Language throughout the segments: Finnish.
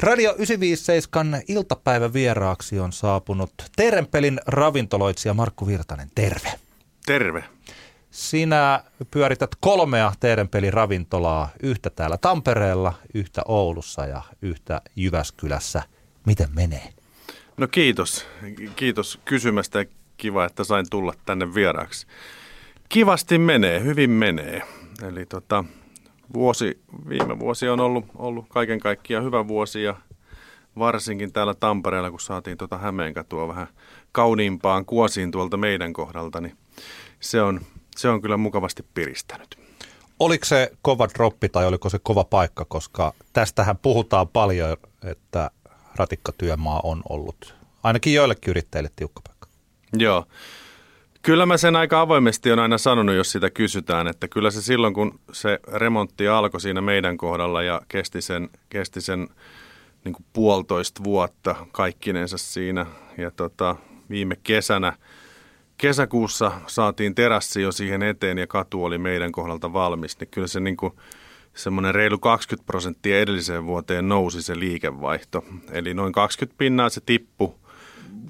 Radio 957 iltapäivän vieraaksi on saapunut Terenpelin ravintoloitsija Markku Virtanen. Terve. Terve. Sinä pyörität kolmea Terenpelin ravintolaa, yhtä täällä Tampereella, yhtä Oulussa ja yhtä Jyväskylässä. Miten menee? No kiitos. Kiitos kysymästä ja kiva, että sain tulla tänne vieraaksi. Kivasti menee, hyvin menee. Eli tota, vuosi, viime vuosi on ollut, ollut kaiken kaikkiaan hyvä vuosi ja varsinkin täällä Tampereella, kun saatiin tuota Hämeenkatua vähän kauniimpaan kuosiin tuolta meidän kohdalta, niin se on, se on kyllä mukavasti piristänyt. Oliko se kova droppi tai oliko se kova paikka, koska tästähän puhutaan paljon, että ratikkatyömaa on ollut ainakin joillekin yrittäjille tiukka paikka. Joo. Kyllä mä sen aika avoimesti on aina sanonut, jos sitä kysytään, että kyllä se silloin, kun se remontti alkoi siinä meidän kohdalla ja kesti sen, kesti sen niin kuin puolitoista vuotta kaikkinensa siinä. Ja tota, viime kesänä, kesäkuussa saatiin terassi jo siihen eteen ja katu oli meidän kohdalta valmis, niin kyllä se niin kuin semmoinen reilu 20 prosenttia edelliseen vuoteen nousi se liikevaihto. Eli noin 20 pinnaa se tippui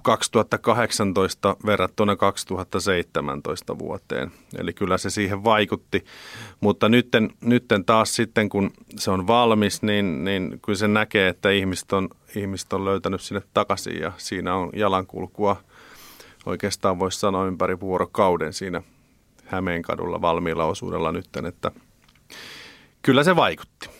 2018 verrattuna 2017 vuoteen. Eli kyllä se siihen vaikutti. Mutta nytten, nytten taas sitten, kun se on valmis, niin, niin kyllä se näkee, että ihmiset on, ihmiset on löytänyt sinne takaisin ja siinä on jalankulkua oikeastaan voisi sanoa ympäri vuorokauden siinä Hämeenkadulla valmiilla osuudella nytten, että kyllä se vaikutti.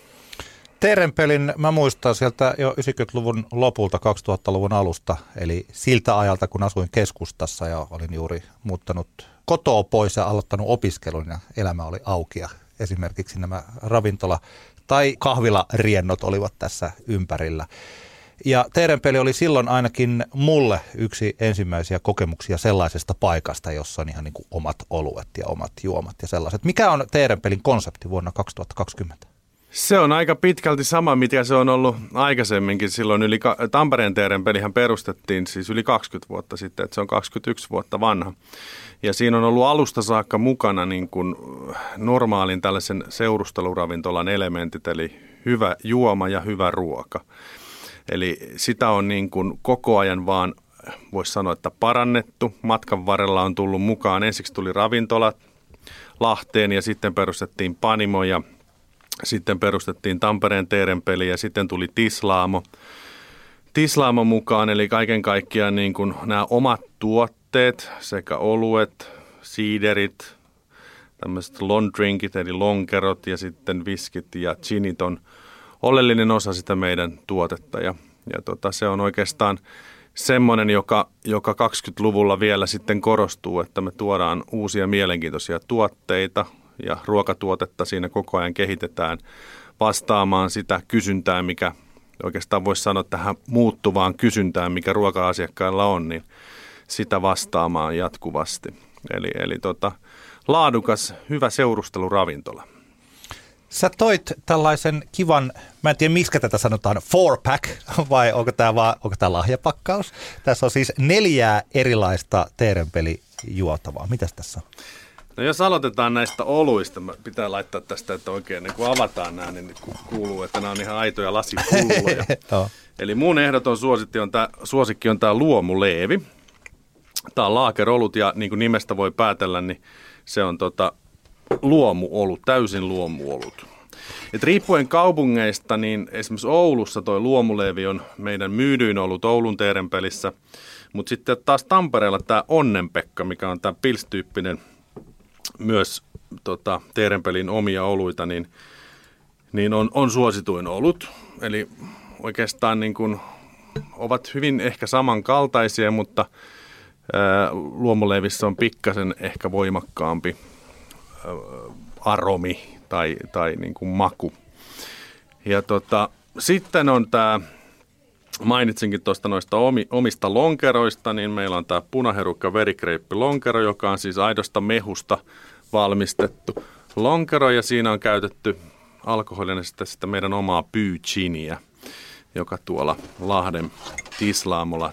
Terenpelin mä muistan sieltä jo 90-luvun lopulta 2000-luvun alusta, eli siltä ajalta kun asuin keskustassa ja olin juuri muuttanut kotoa pois ja aloittanut opiskelun ja elämä oli auki ja esimerkiksi nämä ravintola- tai kahvilariennot olivat tässä ympärillä. Ja Terenpeli oli silloin ainakin mulle yksi ensimmäisiä kokemuksia sellaisesta paikasta, jossa on ihan niin kuin omat oluet ja omat juomat ja sellaiset. Mikä on Terenpelin konsepti vuonna 2020? Se on aika pitkälti sama, mitä se on ollut aikaisemminkin. Silloin yli Tampereen teeren pelihän perustettiin siis yli 20 vuotta sitten, että se on 21 vuotta vanha. Ja siinä on ollut alusta saakka mukana niin kuin normaalin tällaisen seurusteluravintolan elementit, eli hyvä juoma ja hyvä ruoka. Eli sitä on niin kuin koko ajan vaan, voisi sanoa, että parannettu. Matkan varrella on tullut mukaan, ensiksi tuli ravintolat Lahteen ja sitten perustettiin Panimo ja sitten perustettiin Tampereen Teerenpeli ja sitten tuli Tislaamo. Tislaamo mukaan, eli kaiken kaikkiaan niin kuin nämä omat tuotteet sekä oluet, siiderit, tämmöiset long drinkit eli lonkerot ja sitten viskit ja ginit on oleellinen osa sitä meidän tuotetta. Ja, ja tota, se on oikeastaan semmoinen, joka, joka 20-luvulla vielä sitten korostuu, että me tuodaan uusia mielenkiintoisia tuotteita, ja ruokatuotetta siinä koko ajan kehitetään vastaamaan sitä kysyntää, mikä oikeastaan voisi sanoa tähän muuttuvaan kysyntään, mikä ruoka-asiakkailla on, niin sitä vastaamaan jatkuvasti. Eli, eli tota, laadukas, hyvä seurusteluravintola. Sä toit tällaisen kivan, mä en tiedä miksi tätä sanotaan, four pack vai onko tämä vaan, onko tämä lahjapakkaus? Tässä on siis neljää erilaista teerenpelijuotavaa. Mitäs tässä on? No jos aloitetaan näistä oluista, pitää laittaa tästä, että oikein niin kun avataan nämä, niin kuuluu, että nämä on ihan aitoja lasipulloja. no. Eli mun ehdoton suosikki on tämä, suosikki on tämä luomuleevi. Tämä on laakerolut ja niin kuin nimestä voi päätellä, niin se on tota luomuolut, täysin luomuolut. Et riippuen kaupungeista, niin esimerkiksi Oulussa tuo luomuleevi on meidän myydyin ollut Oulun teerenpelissä. Mutta sitten taas Tampereella tämä Onnenpekka, mikä on tämä pilstyyppinen myös tota, Teerenpelin omia oluita, niin, niin on, on suosituin olut. Eli oikeastaan niin kuin, ovat hyvin ehkä samankaltaisia, mutta ää, luomuleivissä on pikkasen ehkä voimakkaampi ää, aromi tai, tai niin kuin maku. Ja tota, sitten on tämä, mainitsinkin tuosta noista omista lonkeroista, niin meillä on tämä punaherukka verikreippi lonkero, joka on siis aidosta mehusta – valmistettu lonkero ja siinä on käytetty alkoholina sitä, sitä meidän omaa pyychiniä, joka tuolla Lahden tislaamolla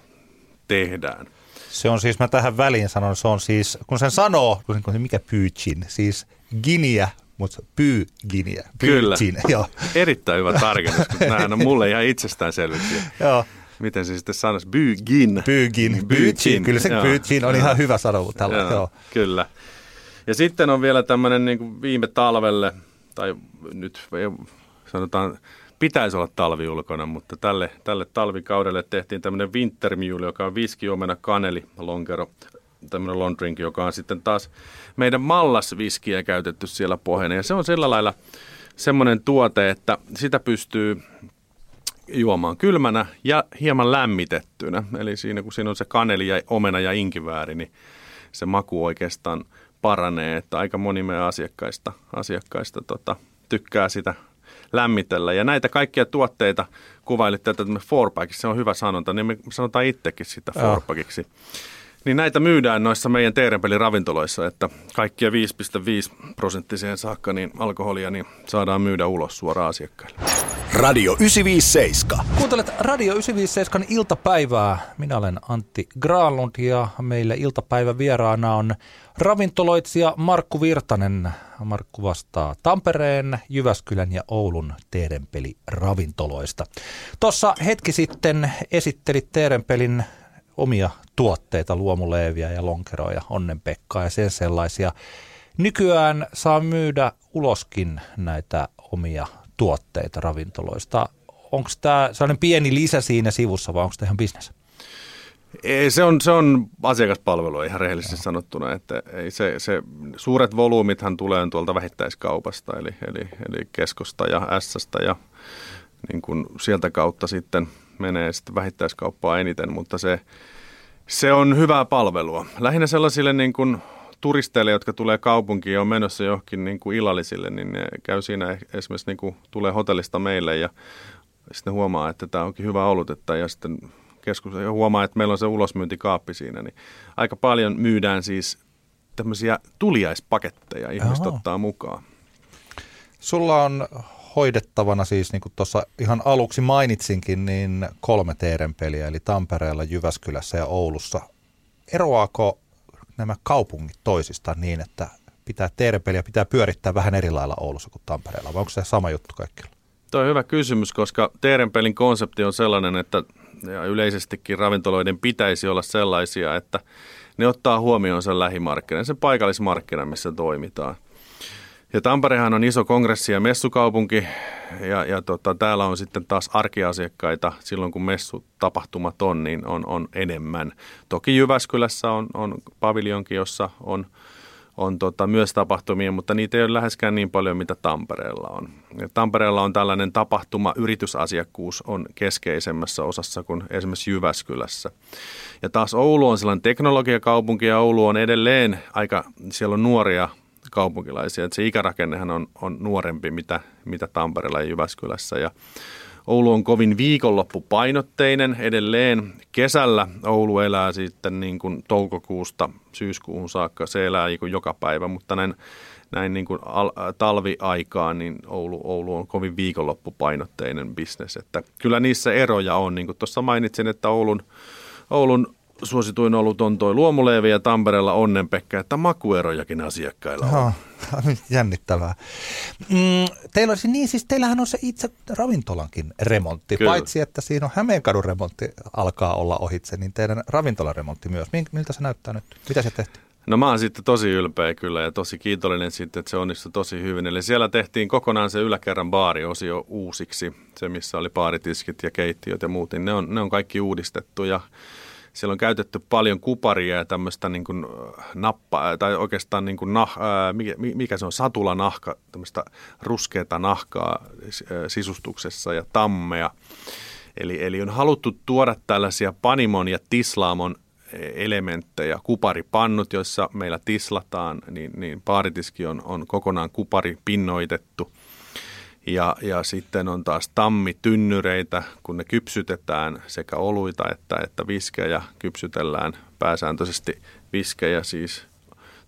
tehdään. Se on siis, mä tähän väliin sanon, se on siis, kun sen sanoo, mikä pyychin, siis giniä mutta Pyyginiä. Kyllä. Pyygin, joo. Erittäin hyvä tarkennus, mutta nämähän on mulle ihan itsestäänselvyyksiä. joo. Miten se sitten sanoisi? Bygin. Pyygin, Pyygin. Kyllä se Joo. Pyygin on Joo. ihan hyvä sanoa tällä. Joo, Joo. Kyllä. Ja sitten on vielä tämmöinen niin viime talvelle, tai nyt sanotaan, pitäisi olla talvi ulkona, mutta tälle, tälle talvikaudelle tehtiin tämmöinen Winter Mule, joka on viski, omena, kaneli, lonkero, tämmöinen long drink, joka on sitten taas meidän mallasviskiä käytetty siellä pohjana. Ja se on sillä lailla semmoinen tuote, että sitä pystyy juomaan kylmänä ja hieman lämmitettynä. Eli siinä kun siinä on se kaneli ja omena ja inkivääri, niin se maku oikeastaan paranee, että aika moni meidän asiakkaista, asiakkaista tota, tykkää sitä lämmitellä. Ja näitä kaikkia tuotteita kuvailitte, että me se on hyvä sanonta, niin me sanotaan itsekin sitä Joo. fourpackiksi. Niin näitä myydään noissa meidän Teerenpelin ravintoloissa, että kaikkia 5,5 prosenttiseen saakka niin alkoholia niin saadaan myydä ulos suoraan asiakkaille. Radio 957. Kuuntelet Radio 957 iltapäivää. Minä olen Antti Granlund ja meillä iltapäivän vieraana on ravintoloitsija Markku Virtanen. Markku vastaa Tampereen, Jyväskylän ja Oulun Teerenpeli ravintoloista. Tuossa hetki sitten esittelit Teerenpelin omia tuotteita, luomuleeviä ja lonkeroja, onnenpekkaa ja sen sellaisia. Nykyään saa myydä uloskin näitä omia tuotteita ravintoloista. Onko tämä sellainen pieni lisä siinä sivussa vai onko tämä ihan bisnes? Ei, se, on, se on asiakaspalvelu ihan rehellisesti sanottuna, että ei se, se, suuret volyymithan tulee tuolta vähittäiskaupasta, eli, eli, eli keskosta ja ässästä ja niin kuin sieltä kautta sitten menee sitten vähittäiskauppaa eniten, mutta se, se on hyvää palvelua. Lähinnä sellaisille niin kuin turisteille, jotka tulee kaupunkiin ja on menossa johonkin niin kuin illallisille, niin ne käy siinä esimerkiksi niin kuin tulee hotellista meille ja sitten huomaa, että tämä onkin hyvä olutetta ja sitten keskus ja huomaa, että meillä on se ulosmyyntikaappi siinä, niin aika paljon myydään siis tämmöisiä tuliaispaketteja, ihmiset Joo. ottaa mukaan. Sulla on hoidettavana siis, niin kuin tuossa ihan aluksi mainitsinkin, niin kolme teerenpeliä, eli Tampereella, Jyväskylässä ja Oulussa. Eroaako nämä kaupungit toisistaan niin, että pitää teerenpeliä pitää pyörittää vähän eri lailla Oulussa kuin Tampereella, vai onko se sama juttu kaikkialla? Tuo on hyvä kysymys, koska Teerenpelin konsepti on sellainen, että ja yleisestikin ravintoloiden pitäisi olla sellaisia, että ne ottaa huomioon sen lähimarkkinan, sen paikallismarkkinan, missä toimitaan. Ja Tamperehan on iso kongressi- ja messukaupunki ja, ja tota, täällä on sitten taas arkiasiakkaita silloin, kun messutapahtumat on, niin on, on enemmän. Toki Jyväskylässä on, on paviljonki, jossa on, on tota, myös tapahtumia, mutta niitä ei ole läheskään niin paljon, mitä Tampereella on. Ja Tampereella on tällainen tapahtuma, yritysasiakkuus on keskeisemmässä osassa kuin esimerkiksi Jyväskylässä. Ja taas Oulu on sellainen teknologiakaupunki ja Oulu on edelleen aika, siellä on nuoria kaupunkilaisia. Että se ikärakennehan on, on nuorempi mitä, mitä Tampereella ja Jyväskylässä. Ja Oulu on kovin viikonloppupainotteinen edelleen. Kesällä Oulu elää sitten niin kuin toukokuusta syyskuuhun saakka. Se elää niin kuin joka päivä, mutta näin, näin niin kuin al- talviaikaan niin Oulu, Oulu on kovin viikonloppupainotteinen bisnes. Että kyllä niissä eroja on. Niin kuin tuossa mainitsin, että Oulun, Oulun suosituin olut on toi luomuleevi ja Tampereella onnenpekka, että makuerojakin asiakkailla on. Jännittävää. Mm, teillä olisi, niin siis teillähän on se itse ravintolankin remontti, Kyllä. paitsi että siinä on Hämeenkadun remontti alkaa olla ohitse, niin teidän ravintolaremontti myös. Mil- Miltä se näyttää nyt? Mitä se tehtiin? No mä oon sitten tosi ylpeä kyllä ja tosi kiitollinen sitten, että se onnistui tosi hyvin. Eli siellä tehtiin kokonaan se yläkerran baariosio uusiksi, se missä oli baaritiskit ja keittiöt ja muut, niin ne on, ne on kaikki uudistettu ja siellä on käytetty paljon kuparia ja tämmöistä niin kuin nappa, tai oikeastaan niin kuin nah, ää, mikä, mikä se on, satulanahka, tämmöistä ruskeata nahkaa sisustuksessa ja tammea. Eli, eli on haluttu tuoda tällaisia panimon ja tislaamon elementtejä, kuparipannut, joissa meillä tislataan, niin, niin baaritiski on, on kokonaan kuparipinnoitettu. Ja, ja sitten on taas tammitynnyreitä, kun ne kypsytetään sekä oluita että, että viskejä. Kypsytellään pääsääntöisesti viskejä siis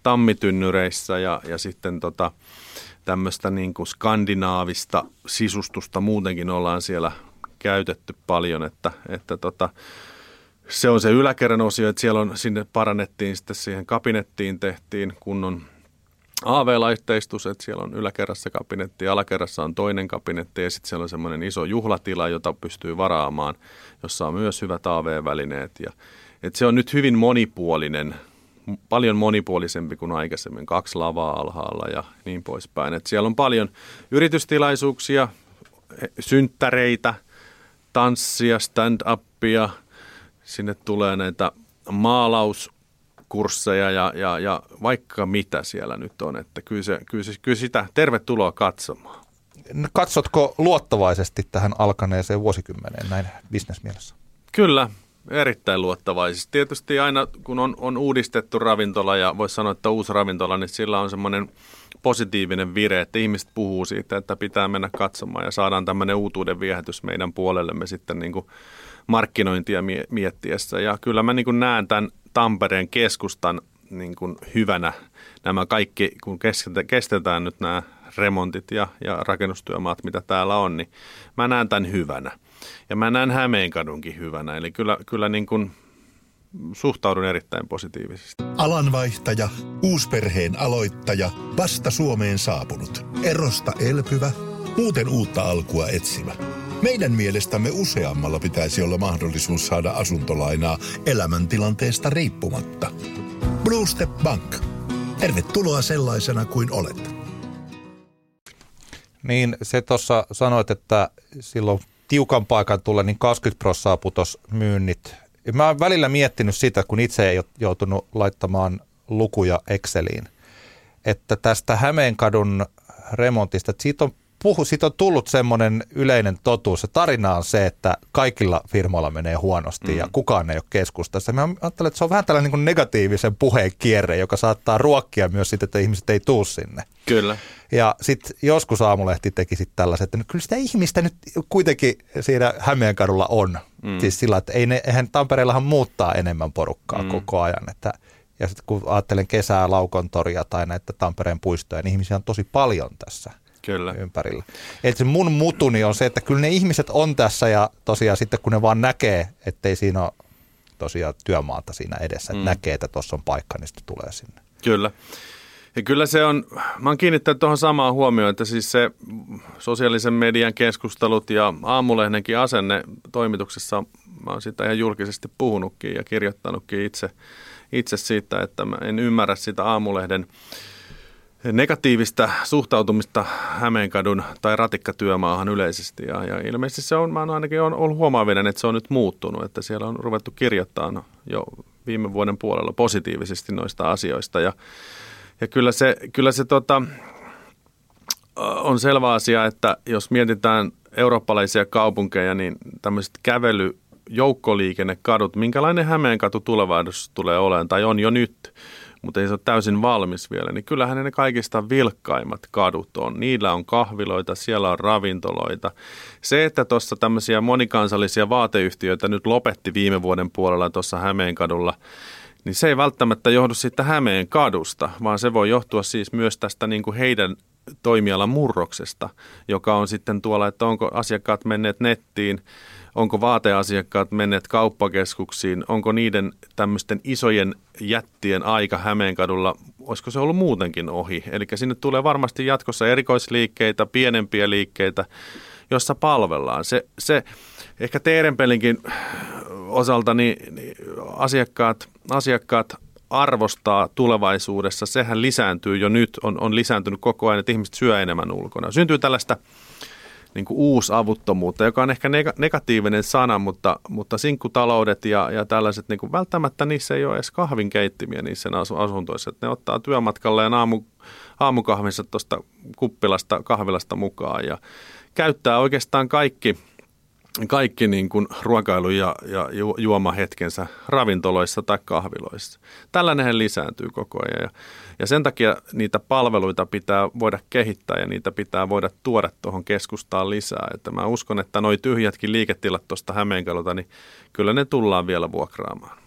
tammitynnyreissä ja, ja sitten tota, tämmöistä niin kuin skandinaavista sisustusta muutenkin ollaan siellä käytetty paljon, että, että tota, se on se yläkerran osio, että siellä on, sinne parannettiin sitten siihen kabinettiin, tehtiin kunnon AV-laitteistus, että siellä on yläkerrassa kabinetti, alakerrassa on toinen kabinetti ja sitten siellä on semmoinen iso juhlatila, jota pystyy varaamaan, jossa on myös hyvät AV-välineet. Ja, että se on nyt hyvin monipuolinen, paljon monipuolisempi kuin aikaisemmin, kaksi lavaa alhaalla ja niin poispäin. Et siellä on paljon yritystilaisuuksia, synttäreitä, tanssia, stand-upia, sinne tulee näitä maalaus kursseja ja, ja, ja vaikka mitä siellä nyt on. Että kyllä, se, kyllä, se, kyllä sitä tervetuloa katsomaan. No, katsotko luottavaisesti tähän alkaneeseen vuosikymmeneen näin bisnesmielessä? Kyllä, erittäin luottavaisesti. Tietysti aina kun on, on uudistettu ravintola ja voisi sanoa, että uusi ravintola, niin sillä on semmoinen positiivinen vire, että ihmiset puhuu siitä, että pitää mennä katsomaan ja saadaan tämmöinen uutuuden viehätys meidän puolellemme sitten niin kuin markkinointia miettiessä. Ja kyllä mä niin kuin näen tämän Tampereen keskustan niin kuin hyvänä nämä kaikki, kun kestetään nyt nämä remontit ja, ja rakennustyömaat, mitä täällä on, niin mä näen tämän hyvänä. Ja mä näen Hämeenkadunkin hyvänä, eli kyllä, kyllä niin kuin suhtaudun erittäin positiivisesti. Alanvaihtaja, uusperheen aloittaja, vasta Suomeen saapunut, erosta elpyvä, muuten uutta alkua etsimä. Meidän mielestämme useammalla pitäisi olla mahdollisuus saada asuntolainaa elämäntilanteesta riippumatta. Blue Step Bank. Tervetuloa sellaisena kuin olet. Niin, se tuossa sanoit, että silloin tiukan paikan tulee, niin 20 prosenttia putos myynnit. Mä oon välillä miettinyt sitä, kun itse ei ole joutunut laittamaan lukuja Exceliin, että tästä Hämeenkadun remontista, että siitä on puhu, siitä on tullut semmoinen yleinen totuus. Se tarina on se, että kaikilla firmoilla menee huonosti mm. ja kukaan ei ole keskustassa. Mä ajattelen, että se on vähän tällainen niin negatiivisen puheen kierre, joka saattaa ruokkia myös sitä, että ihmiset ei tuu sinne. Kyllä. Ja sitten joskus aamulehti teki sitten tällaiset, että kyllä sitä ihmistä nyt kuitenkin siinä Hämeenkadulla on. Mm. Siis sillä, että ei ne, eihän Tampereellahan muuttaa enemmän porukkaa mm. koko ajan. Että, ja sitten kun ajattelen kesää, Laukontoria tai näitä Tampereen puistoja, niin ihmisiä on tosi paljon tässä – Kyllä. ympärillä. Eli se mun mutuni on se, että kyllä ne ihmiset on tässä ja tosiaan sitten kun ne vaan näkee, ettei siinä ole tosiaan työmaata siinä edessä, että mm. näkee, että tuossa on paikka, niin sitten tulee sinne. Kyllä. Ja kyllä se on, mä oon kiinnittänyt tuohon samaan huomioon, että siis se sosiaalisen median keskustelut ja aamulehnenkin asenne toimituksessa, mä oon sitä ihan julkisesti puhunutkin ja kirjoittanutkin itse, itse siitä, että mä en ymmärrä sitä aamulehden negatiivista suhtautumista Hämeenkadun tai ratikkatyömaahan yleisesti. Ja, ja ilmeisesti se on, mä oon ainakin on ollut huomaavinen, että se on nyt muuttunut, että siellä on ruvettu kirjoittamaan jo viime vuoden puolella positiivisesti noista asioista. Ja, ja kyllä se, kyllä se tota, on selvä asia, että jos mietitään eurooppalaisia kaupunkeja, niin tämmöiset kävely, joukkoliikennekadut, minkälainen Hämeenkatu tulevaisuudessa tulee olemaan, tai on jo nyt – mutta ei se ole täysin valmis vielä, niin kyllähän ne kaikista vilkkaimmat kadut on. Niillä on kahviloita, siellä on ravintoloita. Se, että tuossa tämmöisiä monikansallisia vaateyhtiöitä nyt lopetti viime vuoden puolella tuossa Hämeenkadulla, niin se ei välttämättä johdu siitä Hämeen kadusta, vaan se voi johtua siis myös tästä niin kuin heidän toimialan murroksesta, joka on sitten tuolla, että onko asiakkaat menneet nettiin, onko vaateasiakkaat menneet kauppakeskuksiin, onko niiden tämmöisten isojen jättien aika Hämeenkadulla, olisiko se ollut muutenkin ohi? Eli sinne tulee varmasti jatkossa erikoisliikkeitä, pienempiä liikkeitä, jossa palvellaan. Se, se ehkä Teerenpelinkin osalta niin, niin asiakkaat, asiakkaat arvostaa tulevaisuudessa, sehän lisääntyy jo nyt, on, on lisääntynyt koko ajan, että ihmiset syö enemmän ulkona. Syntyy tällaista niin kuin uusavuttomuutta, joka on ehkä negatiivinen sana, mutta, mutta sinkkutaloudet ja, ja tällaiset, niin kuin välttämättä niissä ei ole edes kahvinkeittimiä niissä asuntoissa. Että ne ottaa työmatkalleen aamu, aamukahvinsa tuosta kuppilasta, kahvilasta mukaan ja käyttää oikeastaan kaikki – kaikki niin kuin ruokailu- ja, ja juomahetkensä ravintoloissa tai kahviloissa. Tällainen lisääntyy koko ajan ja, ja sen takia niitä palveluita pitää voida kehittää ja niitä pitää voida tuoda tuohon keskustaan lisää. Että mä uskon, että noi tyhjätkin liiketilat tuosta Hämeenkalota, niin kyllä ne tullaan vielä vuokraamaan.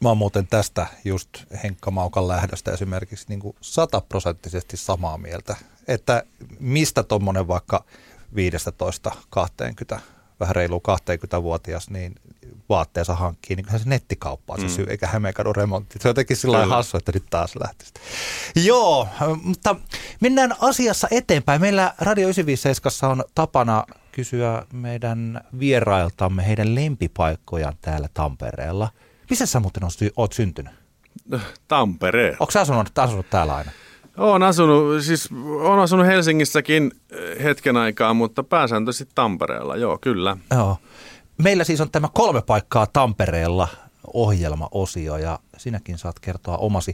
Mä oon muuten tästä just Henkka Maukan lähdöstä esimerkiksi niin kuin sataprosenttisesti samaa mieltä, että mistä tuommoinen vaikka 15-20 vähän reilu 20-vuotias, niin vaatteensa hankkii, niin se nettikauppaa se mm. syy, eikä Hämeenkadun remontti. Se on jotenkin sillä hassu, että nyt taas lähtisi. Joo, mutta mennään asiassa eteenpäin. Meillä Radio 957 on tapana kysyä meidän vierailtamme heidän lempipaikkojaan täällä Tampereella. Missä sä muuten oot syntynyt? Tampereen. Onko sä asunut, asunut täällä aina? Olen asunut, siis olen asunut Helsingissäkin eh, hetken aikaa, mutta pääsääntöisesti Tampereella, joo, kyllä. Joo. Meillä siis on tämä kolme paikkaa Tampereella ohjelmaosio ja sinäkin saat kertoa omasi.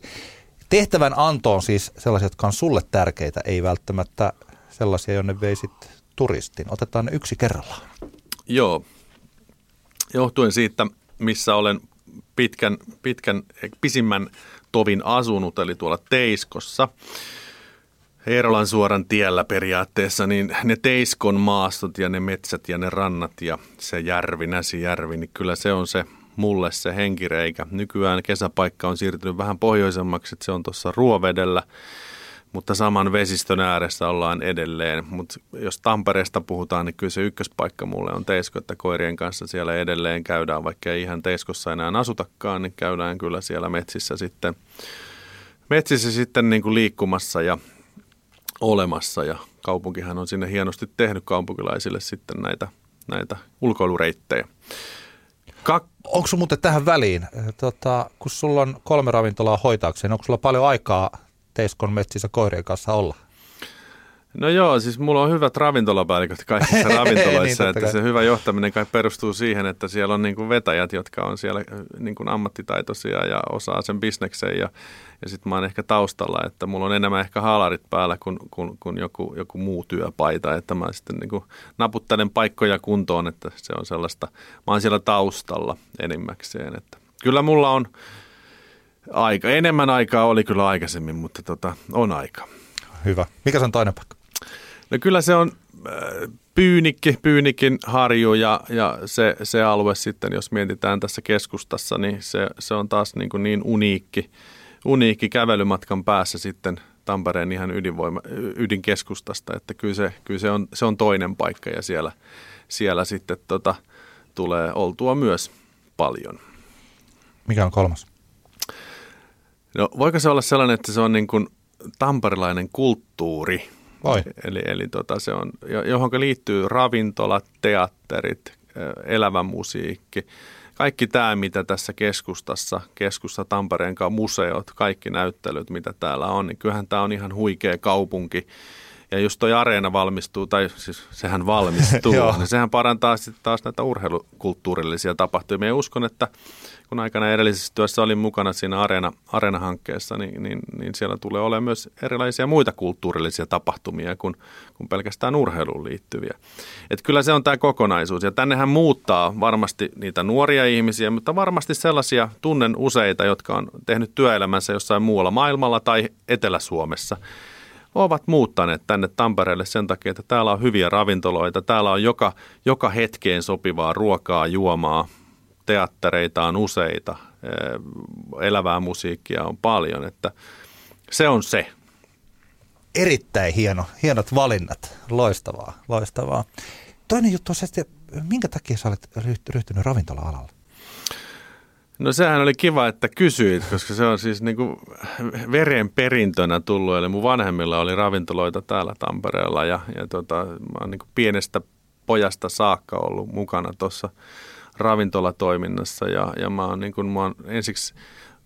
Tehtävän anto on siis sellaisia, jotka on sulle tärkeitä, ei välttämättä sellaisia, jonne veisit turistin. Otetaan ne yksi kerrallaan. Joo, johtuen siitä, missä olen pitkän, pitkän, pisimmän tovin asunut, eli tuolla Teiskossa. Eerolan suoran tiellä periaatteessa, niin ne Teiskon maastot ja ne metsät ja ne rannat ja se järvi, Näsijärvi, niin kyllä se on se mulle se henkireikä. Nykyään kesäpaikka on siirtynyt vähän pohjoisemmaksi, että se on tuossa Ruovedellä mutta saman vesistön ääressä ollaan edelleen. Mutta jos Tampereesta puhutaan, niin kyllä se ykköspaikka mulle on Teisko, että koirien kanssa siellä edelleen käydään, vaikka ei ihan Teiskossa enää asutakaan, niin käydään kyllä siellä metsissä sitten, metsissä sitten niin kuin liikkumassa ja olemassa ja kaupunkihan on sinne hienosti tehnyt kaupunkilaisille sitten näitä, näitä ulkoilureittejä. Kak- onko sun muuten tähän väliin, tota, kun sulla on kolme ravintolaa hoitaakseen, onko sulla paljon aikaa Teiskon metsissä koirien kanssa olla? No joo, siis mulla on hyvät ravintolapäälliköt kaikissa ravintoloissa, niin, että se hyvä johtaminen kai perustuu siihen, että siellä on niin kuin vetäjät, jotka on siellä niin kuin ammattitaitoisia ja osaa sen bisneksen ja, ja sitten mä oon ehkä taustalla, että mulla on enemmän ehkä haalarit päällä kuin, kuin, kuin joku, joku muu työpaita, että mä sitten niin kuin naputtelen paikkoja kuntoon, että se on sellaista, mä oon siellä taustalla enimmäkseen, että kyllä mulla on aika. Enemmän aikaa oli kyllä aikaisemmin, mutta tota, on aika. Hyvä. Mikä se on toinen paikka? No kyllä se on äh, Pyynikki, Pyynikin harju ja, ja se, se alue sitten, jos mietitään tässä keskustassa, niin se, se on taas niin, kuin niin uniikki, uniikki kävelymatkan päässä sitten Tampereen ihan ydinvoima, ydinkeskustasta, että kyllä se, kyllä se, on, se on toinen paikka ja siellä, siellä sitten tota, tulee oltua myös paljon. Mikä on kolmas? No voiko se olla sellainen, että se on niin kuin tamperilainen kulttuuri? Voi. Eli, eli tota, se on, johon liittyy ravintolat, teatterit, elävä musiikki. Kaikki tämä, mitä tässä keskustassa, keskusta Tampereen museot, kaikki näyttelyt, mitä täällä on, niin kyllähän tämä on ihan huikea kaupunki. Ja jos toi areena valmistuu, tai siis sehän valmistuu, niin sehän parantaa sitten taas näitä urheilukulttuurillisia tapahtumia. Ja uskon, että kun aikana edellisessä työssä olin mukana siinä Areena, Areena-hankkeessa, niin, niin, niin siellä tulee olemaan myös erilaisia muita kulttuurillisia tapahtumia kuin, kuin pelkästään urheiluun liittyviä. Et kyllä se on tämä kokonaisuus. Ja tännehän muuttaa varmasti niitä nuoria ihmisiä, mutta varmasti sellaisia tunnen useita, jotka on tehnyt työelämänsä jossain muualla maailmalla tai Etelä-Suomessa ovat muuttaneet tänne Tampereelle sen takia, että täällä on hyviä ravintoloita, täällä on joka, joka hetkeen sopivaa ruokaa, juomaa, teattereita on useita, elävää musiikkia on paljon, että se on se. Erittäin hieno, hienot valinnat, loistavaa, loistavaa. Toinen juttu on se, että minkä takia sä olet ryhtynyt ravintola-alalle? No sehän oli kiva, että kysyit, koska se on siis niin kuin veren perintönä tullut. Eli mun vanhemmilla oli ravintoloita täällä Tampereella ja, ja tota, mä oon niin pienestä pojasta saakka ollut mukana tuossa ravintolatoiminnassa. Ja, ja mä oon, niin kuin, mä oon ensiksi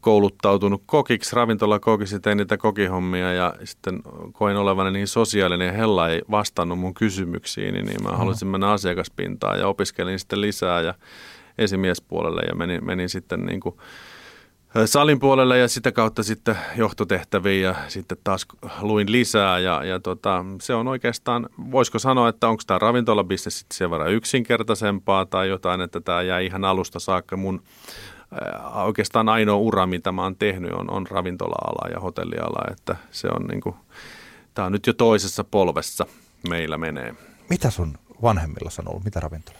kouluttautunut kokiksi, ravintolakokiksi, tein niitä kokihommia ja sitten koin olevani niin sosiaalinen ja Hella ei vastannut mun kysymyksiin, niin mä halusin mennä asiakaspintaan ja opiskelin sitten lisää. Ja esimiespuolelle ja menin, menin sitten niin kuin salin puolelle ja sitä kautta sitten johtotehtäviin ja sitten taas luin lisää ja, ja tota, se on oikeastaan, voisiko sanoa, että onko tämä ravintolabisnes sitten sen verran yksinkertaisempaa tai jotain, että tämä jäi ihan alusta saakka mun oikeastaan ainoa ura, mitä mä oon tehnyt, on, on ravintola-ala ja hotelliala, että se on niin kuin, tämä on nyt jo toisessa polvessa meillä menee. Mitä sun vanhemmilla on ollut? Mitä ravintola?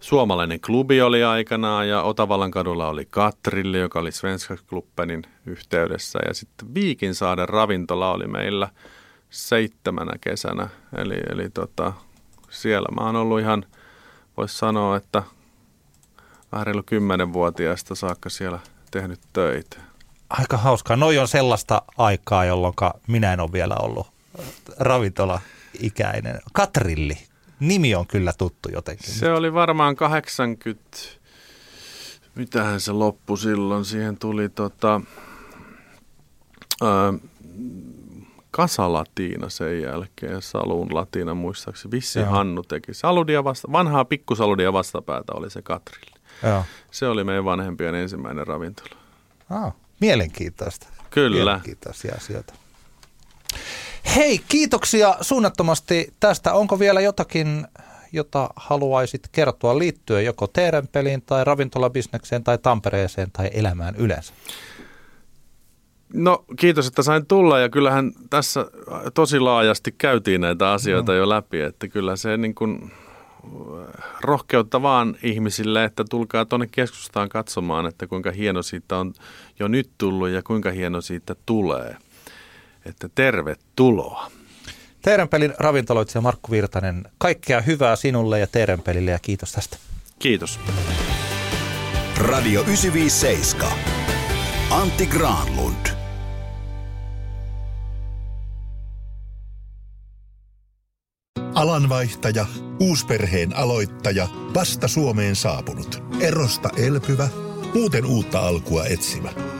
Suomalainen klubi oli aikanaan ja Otavalan kadulla oli Katrilli, joka oli Svenska Klubbenin yhteydessä. Ja sitten Viikinsaaren ravintola oli meillä seitsemänä kesänä. Eli, eli tota, siellä mä oon ollut ihan, voisi sanoa, että vähän reilu kymmenenvuotiaasta saakka siellä tehnyt töitä. Aika hauskaa. Noi on sellaista aikaa, jolloin minä en ole vielä ollut ravintola-ikäinen. Katrilli. Nimi on kyllä tuttu jotenkin. Se oli varmaan 80, mitähän se loppu silloin, siihen tuli tota, ää, Kasalatiina sen jälkeen, Salun Latina muistaakseni. Vissi Joo. Hannu teki. Saludia vasta, vanhaa pikkusaludia vastapäätä oli se Katrilli. Joo. Se oli meidän vanhempien ensimmäinen ravintola. Ah, mielenkiintoista. Kyllä. Mielenkiintoisia asioita. Hei, kiitoksia suunnattomasti tästä. Onko vielä jotakin, jota haluaisit kertoa liittyen joko teidän peliin tai ravintolabisnekseen tai Tampereeseen tai elämään yleensä? No kiitos, että sain tulla ja kyllähän tässä tosi laajasti käytiin näitä asioita no. jo läpi, että kyllä se niin kuin rohkeutta vaan ihmisille, että tulkaa tuonne keskustaan katsomaan, että kuinka hieno siitä on jo nyt tullut ja kuinka hieno siitä tulee. Että tervetuloa. Teerenpelin ravintoloitsija Markku Virtanen, kaikkea hyvää sinulle ja Teerenpelille ja kiitos tästä. Kiitos. Radio 957. Antti Granlund. Alanvaihtaja, uusperheen aloittaja, vasta Suomeen saapunut, erosta elpyvä, muuten uutta alkua etsimä.